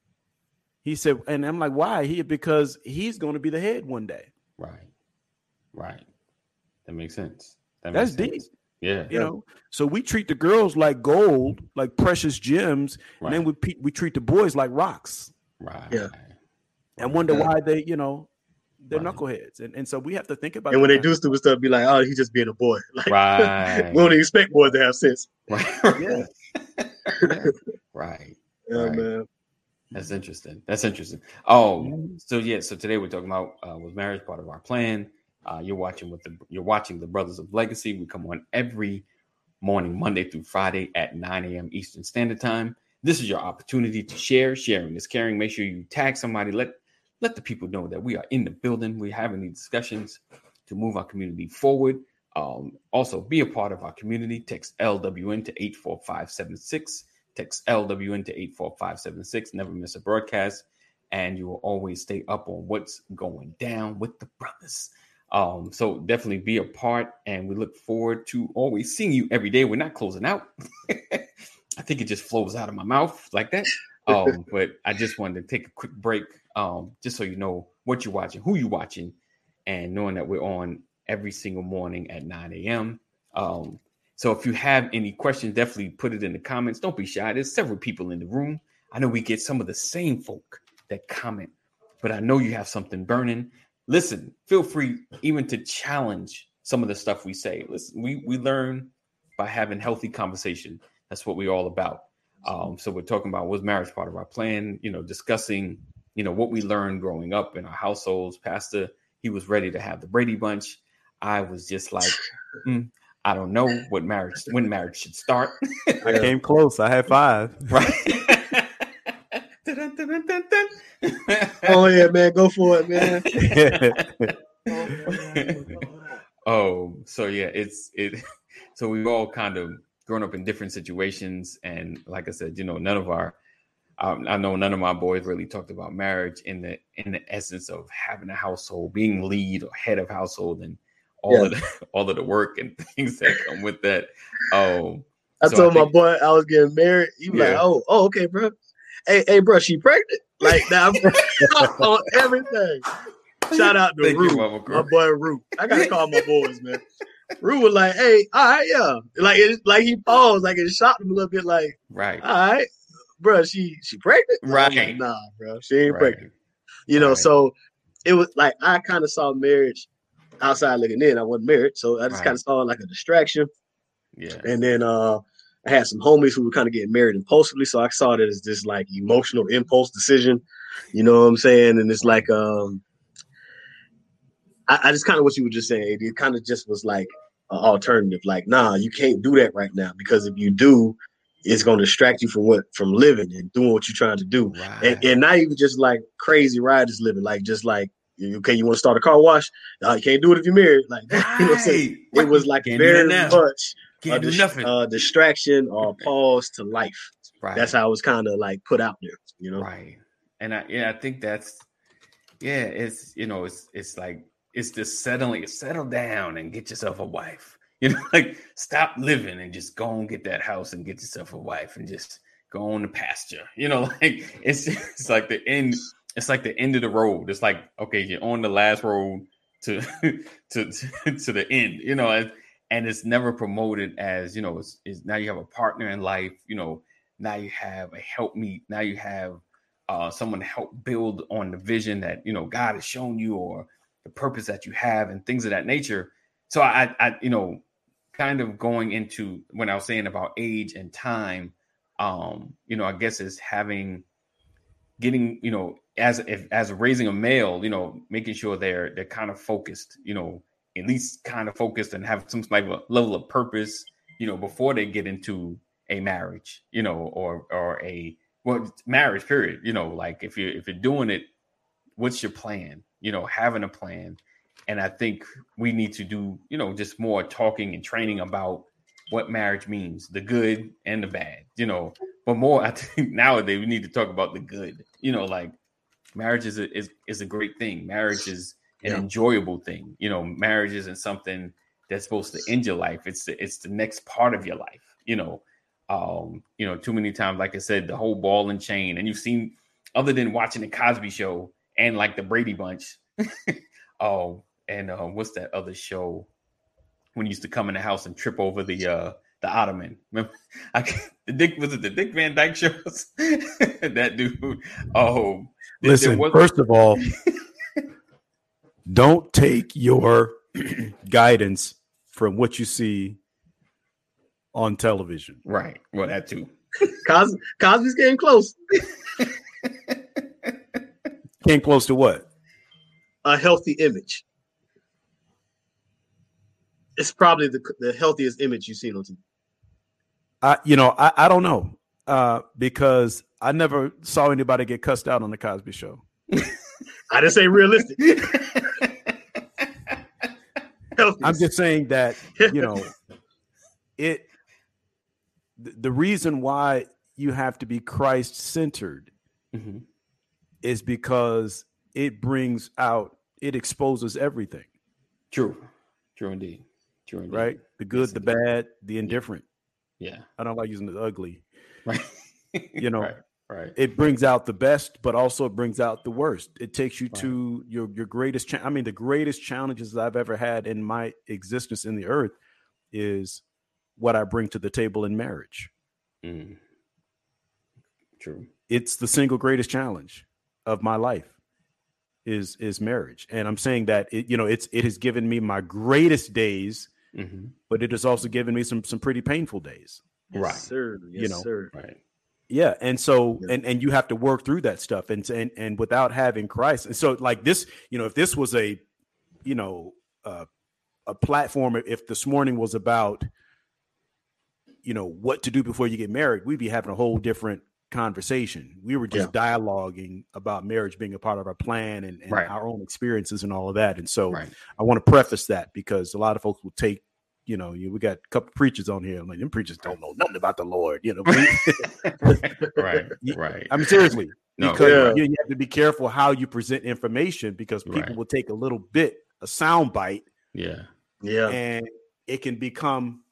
He said, and I'm like, why? He because he's going to be the head one day. right, right. That makes sense. That That's makes deep. Sense. Yeah, You know, so we treat the girls like gold, like precious gems, right, and then we pe- we treat the boys like rocks. right, Yeah. and wonder Yeah. why they, you know, they're right. knuckleheads, and, and so we have to think about. And when they do stupid stuff, be like, "Oh, he's just being a boy." Like, right. we don't expect boys to have sense. Right. yeah. right. Yeah, right. man. That's interesting. That's interesting. Oh, so yeah. So today we're talking about uh, was marriage part of our plan? Uh, you're watching with the you're watching the Brothers of Legacy. We come on every morning, Monday through Friday at 9 a.m. Eastern Standard Time. This is your opportunity to share. Sharing is caring. Make sure you tag somebody. Let let the people know that we are in the building. We're having these discussions to move our community forward. Um, also, be a part of our community. Text LWN to 84576. Text LWN to 84576. Never miss a broadcast. And you will always stay up on what's going down with the brothers. Um, so definitely be a part, and we look forward to always seeing you every day. We're not closing out. I think it just flows out of my mouth like that. Um, but I just wanted to take a quick break, um, just so you know what you're watching, who you're watching, and knowing that we're on every single morning at 9 a.m. Um, so if you have any questions, definitely put it in the comments. Don't be shy. There's several people in the room. I know we get some of the same folk that comment, but I know you have something burning. Listen, feel free even to challenge some of the stuff we say. Listen, we we learn by having healthy conversation. That's what we're all about. Um, so we're talking about was marriage part of our plan? You know, discussing you know what we learned growing up in our households. Pastor, he was ready to have the Brady Bunch. I was just like, mm, I don't know what marriage when marriage should start. I came close. I had five. Right. oh yeah, man, go for it, man. oh, so yeah, it's it. So we've all kind of grown up in different situations, and like I said, you know, none of our um, I know none of my boys really talked about marriage in the in the essence of having a household, being lead or head of household, and all yeah. of the all of the work and things that come with that. Oh, I so told I think, my boy I was getting married. He was yeah. like, "Oh, oh, okay, bro. Hey, hey, bro, she pregnant? Like now on everything." Shout out to Rue, my boy Rue. I gotta call my boys, man. Rue was like, "Hey, all right, yeah." Like it, like he paused, like it shocked him a little bit. Like, right, all right, bro. She she pregnant? Right? Like, nah, bro, she ain't right. pregnant. You know, right. so it was like I kind of saw marriage outside looking in. I wasn't married, so I just right. kind of saw it like a distraction. Yeah. And then uh I had some homies who were kind of getting married impulsively, so I saw it as this like emotional impulse decision. You know what I'm saying? And it's like um I, I just kind of what you were just saying. It kind of just was like an alternative. Like, nah, you can't do that right now because if you do, it's going to distract you from what from living and doing what you're trying to do, right. and, and not even just like crazy riders living, like just like okay, you want to start a car wash? Uh, you can't do it if you're married. Like right. you know, what I'm saying? it was like very much a dis- uh, distraction or pause to life. Right. That's how it was kind of like put out there. You know, right? And I yeah, I think that's yeah, it's you know, it's it's like it's just settling, settle down and get yourself a wife. You know, like stop living and just go and get that house and get yourself a wife and just go on the pasture. You know, like it's it's like the end it's like the end of the road. It's like okay, you're on the last road to to to, to the end, you know, and, it's never promoted as you know. It's, it's, now you have a partner in life, you know. Now you have a help meet. Now you have uh, someone to help build on the vision that you know God has shown you, or the purpose that you have, and things of that nature. So I, I, you know, kind of going into when I was saying about age and time, um, you know, I guess is having getting, you know, as if as raising a male, you know, making sure they're they're kind of focused, you know, at least kind of focused and have some type of level of purpose, you know, before they get into a marriage, you know, or or a well marriage period, you know, like if you if you're doing it, what's your plan? You know, having a plan. And I think we need to do, you know, just more talking and training about what marriage means, the good and the bad, you know. But more, I think nowadays we need to talk about the good, you know, like marriage is a, is, is a great thing. Marriage is an yeah. enjoyable thing. You know, marriage isn't something that's supposed to end your life. It's the, it's the next part of your life. You know, um, you know, too many times, like I said, the whole ball and chain, and you've seen other than watching the Cosby Show and like the Brady Bunch. oh, and uh, what's that other show when you used to come in the house and trip over the uh the ottoman? Remember, I, the Dick was it the Dick Van Dyke shows? that dude. Oh, Listen, first of all, Don't take your guidance from what you see on television. Right. Well, that too. Cos- Cosby's getting close. Came close to what? A healthy image. It's probably the, the healthiest image you've seen on TV. I, you know, I, I don't know uh, because I never saw anybody get cussed out on the Cosby Show. I didn't say realistic. I'm just saying that you know it. The, the reason why you have to be Christ centered Mhm. is because it brings out, it exposes everything, True. True indeed. True indeed. right? The good, Yes, the indeed. bad, the indifferent. Yeah. I don't like using the ugly. Right. You know, Right. Right. it brings out the best, but also it brings out the worst. It takes you to your your greatest. Cha- I mean, the greatest challenges that I've ever had in my existence in the earth is what I bring to the table in marriage. Mm. True. It's the single greatest challenge of my life is is marriage, and I'm saying that it, you know it's it has given me my greatest days, hmm but it has also given me some some pretty painful days. Yes, Right. sir. Yes, You know. sir. Right. Yeah, and so Yeah. and and you have to work through that stuff, and and and without having Christ, and so like this, you know, if this was a, you know, uh, a platform, if this morning was about, you know, what to do before you get married, we'd be having a whole different conversation. We were just dialoguing about marriage being a part of our plan and, and Right. our own experiences and all of that. And so Right. I want to preface that because a lot of folks will take. You know, you, we got a couple preachers on here. I'm Like them preachers don't know nothing about the Lord. You know, right. Right. I mean, seriously, No. because Yeah. you, you have to be careful how you present information because people Right. will take a little bit, a sound bite, Yeah. Yeah. and it can become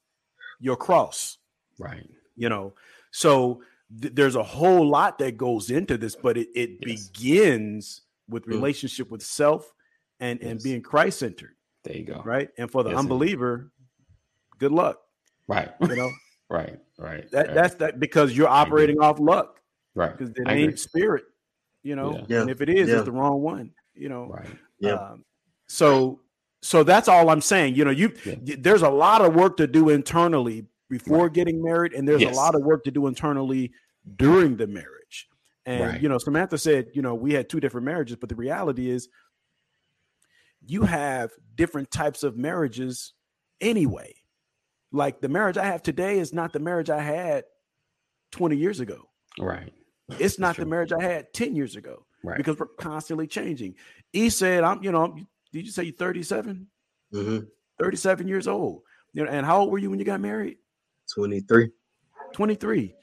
your cross. Right. You know, so th- there's a whole lot that goes into this, but it, it Yes. begins with Mm. relationship with self and and being Christ centered, There you go. right? And for the Yes, unbeliever, good luck. Right. You know right. Right. that right. that's that because you're operating off luck right. because it I agree. ain't spirit. You know, Yeah. Yeah. and if it is, Yeah. it's the wrong one. You know, Right. Yeah. Um, so so that's all I'm saying. You know, you Yeah. y- there's a lot of work to do internally before Right. getting married, and there's Yes. a lot of work to do internally during the marriage. And Right. you know, Samantha said, you know, we had two different marriages, but the reality is you have different types of marriages anyway. Like the marriage I have today is not the marriage I had 20 years ago. Right. It's not the marriage I had 10 years ago Right. because we're constantly changing. He said, I'm, you know, did you say you're 37? hmm 37 years old. You know, and how old were you when you got married? 23. 23.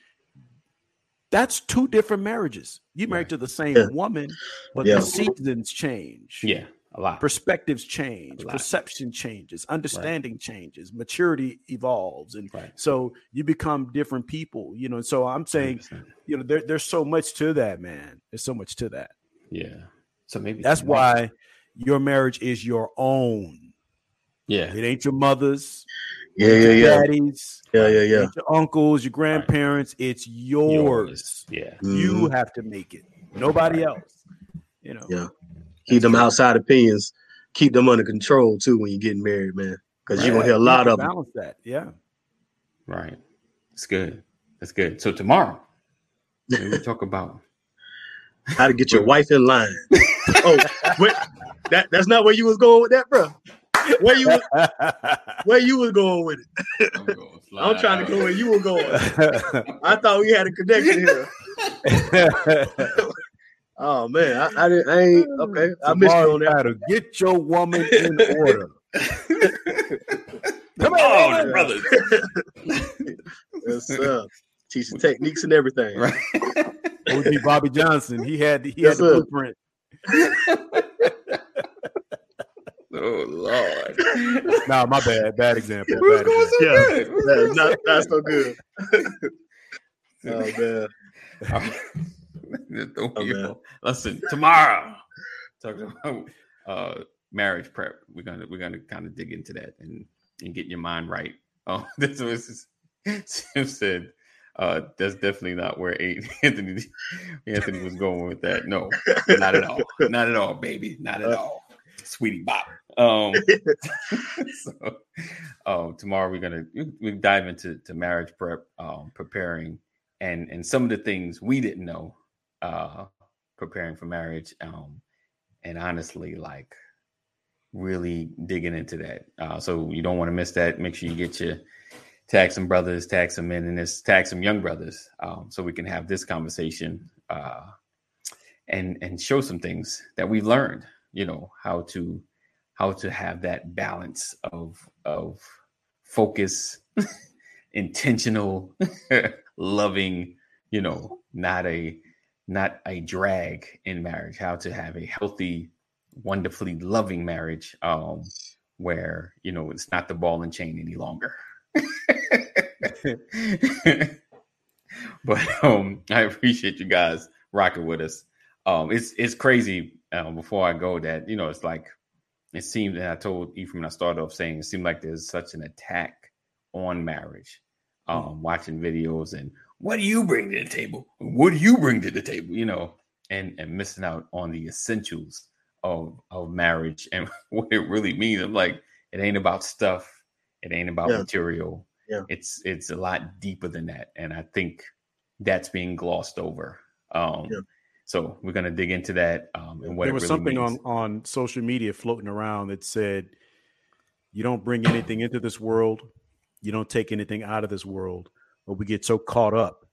That's two different marriages. You married Right. to the same Yeah. woman, but Yeah. the seasons change. yeah. A lot. Perspectives change, A lot. perception changes, understanding changes, maturity evolves. And Right. so you become different people, you know. So I'm saying, 100%. you know, there, there's so much to that, man. There's so much to that. Yeah. So maybe That's tomorrow- why your marriage is your own. Yeah. It ain't your mother's, Yeah, ain't yeah, your yeah. daddy's, Yeah, yeah, yeah. your uncles, your grandparents. It's yours. Yeah. You Mhm. have to make it. Nobody Right. else. You know. Yeah. Keep them outside opinions. Keep them under control too when you're getting married, man. Because you're gonna hear a lot have to of them. balance that. Yeah. Right. It's good. That's good. So tomorrow, maybe we talk about How to get your wife in line. oh, wait, that that's not where you was going with that, bro. Where you where you was going with it? I'm, I'm slide trying to go where you were going. I thought we had a connection here. Oh man, I, I didn't. I ain't okay. I missed you on that. Tomorrow, Get your woman in order. Come on, on, brothers. Yes, sir. Teach the techniques and everything. right. OG Bobby Johnson. He had he Yes, had the sir. blueprint. Oh Lord. No, my bad. Bad example. Bad going example. so Yeah. good. We That's going not so that's so good. good. Oh man. Oh, man. Listen, tomorrow, talking about uh, marriage prep. We're gonna we're gonna kind of dig into that and and get your mind right. Oh, this was Sim said. Uh, that's definitely not where Anthony Anthony was going with that. No, not at all. Not at all, baby. Not at Uh, all. Sweetie Bop. Um, so, um, tomorrow we're gonna we dive into to marriage prep, um, preparing, and and some of the things we didn't know, uh, preparing for marriage, um, and honestly, like really digging into that. Uh, so you don't want to miss that. Make sure you get your tag some brothers, tag some men, and this tag some young brothers, um, so we can have this conversation uh, and and show some things that we've learned. You know how to how to have that balance of of focus, intentional, loving. You know, not a not a drag in marriage. How to have a healthy, wonderfully loving marriage, um, where you know it's not the ball and chain any longer. but um, I appreciate you guys rocking with us. Um, it's it's crazy. Um, before I go, that you know, it's like it seemed. And I told Ephraim, I started off saying it seemed like there's such an attack on marriage. Um, mm-hmm. watching videos and what do you bring to the table? What do you bring to the table? You know, and and missing out on the essentials of of marriage and what it really means. I'm like, it ain't about stuff. It ain't about yeah. material. Yeah. It's it's a lot deeper than that. And I think that's being glossed over. Um yeah. so we're gonna dig into that. Um and what there was really something means. on on social media floating around that said you don't bring anything into this world, you don't take anything out of this world, but we get so caught up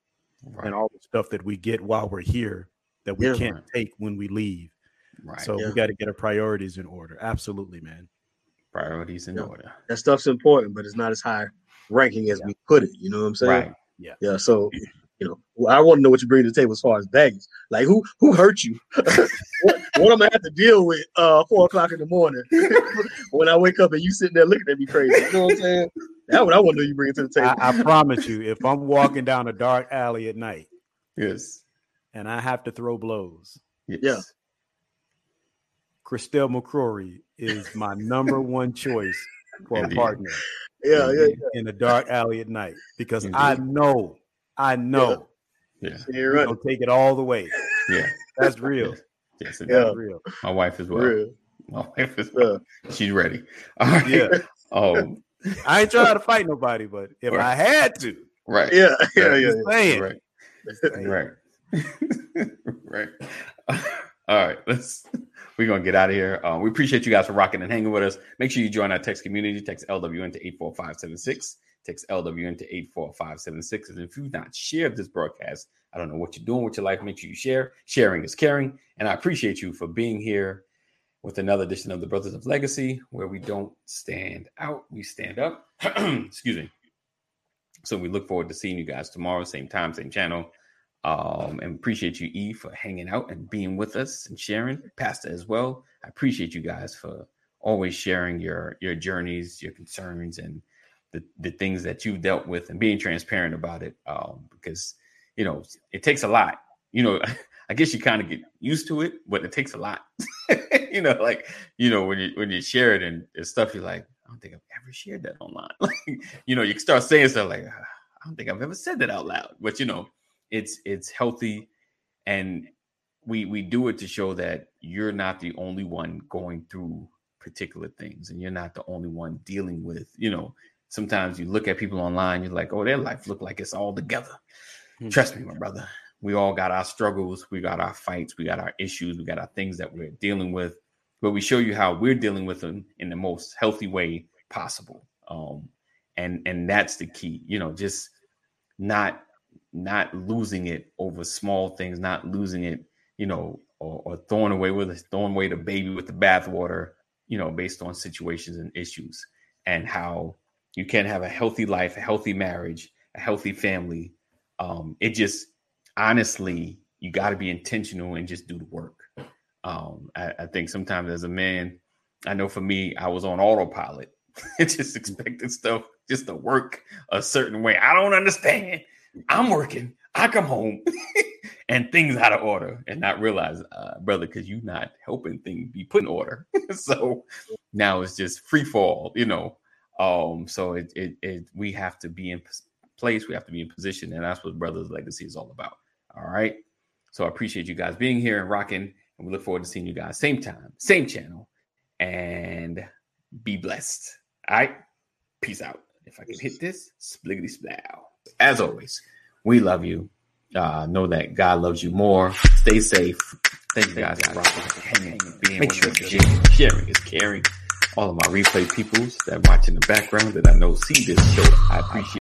right. in all the stuff that we get while we're here that we yeah, can't right. take when we leave. Right. So yeah. we got to get our priorities in order. Absolutely, man. Priorities in yeah. order. That stuff's important, but it's not as high ranking as we put it. You know what I'm saying? Right. Yeah. Yeah. So you know, I want to know what you bring to the table as far as baggage. Like who who hurt you? what, what am I have to deal with uh four o'clock in the morning when I wake up and you sitting there looking at me crazy? You know what I'm saying? That's what I want to know you bring to the table. I, I promise you, if I'm walking down a dark alley at night, yes, and I have to throw blows, yes. yeah, Christelle McCrory is my number one choice for a partner. Yeah, in, yeah, yeah, in a dark alley at night because Indeed. I know, I know, yeah, yeah. you're right. take it all the way. Yeah, that's real. Yes, yeah. that's real. My wife as well. Real. My wife as well. She's ready. All right. Yeah. Um, I ain't trying to fight nobody, but if right. I had to, right? Yeah, yeah, yeah. yeah. Right, right, right. All right, let's. We're gonna get out of here. Uh, we appreciate you guys for rocking and hanging with us. Make sure you join our text community. Text LWN to eight four five seven six. Text LWN to eight four five seven six. And if you've not shared this broadcast, I don't know what you're doing with your life. Make sure you share. Sharing is caring, and I appreciate you for being here with another edition of the Brothers of Legacy, where we don't stand out, we stand up. Excuse me. So we look forward to seeing you guys tomorrow, same time, same channel. Um, and appreciate you, E, for hanging out and being with us and sharing. Pastor as well. I appreciate you guys for always sharing your your journeys, your concerns, and the the things that you've dealt with and being transparent about it. Um, because you know it takes a lot. You know, I guess you kind of get used to it, but it takes a lot. you know, like you know when you when you share it and, and stuff, you're like, I don't think I've ever shared that online. like, you know, you start saying stuff like, I don't think I've ever said that out loud. But you know, it's it's healthy and we we do it to show that you're not the only one going through particular things and you're not the only one dealing with you know sometimes you look at people online you're like oh their life look like it's all together mm-hmm. trust me my brother we all got our struggles we got our fights we got our issues we got our things that we're dealing with but we show you how we're dealing with them in the most healthy way possible um and and that's the key you know just not not losing it over small things, not losing it, you know, or, or throwing away with throwing away the baby with the bathwater, you know, based on situations and issues, and how you can have a healthy life, a healthy marriage, a healthy family. Um, it just honestly, you got to be intentional and just do the work. Um, I, I think sometimes as a man, I know for me, I was on autopilot. just expecting stuff just to work a certain way. I don't understand. I'm working. I come home and things out of order and not realize, uh, brother, because you're not helping things be put in order. so now it's just free fall, you know. Um, so it, it, it we have to be in place, we have to be in position, and that's what Brothers Legacy is all about. All right. So I appreciate you guys being here and rocking, and we look forward to seeing you guys same time, same channel, and be blessed. All right. Peace out. If I can hit this, spliggity splow. As always, we love you. Uh, know that God loves you more. Stay safe. Thank you guys for rocking, hanging, being Make sure sharing, sharing is caring. All of my replay peoples that watch in the background that I know see this show, I appreciate.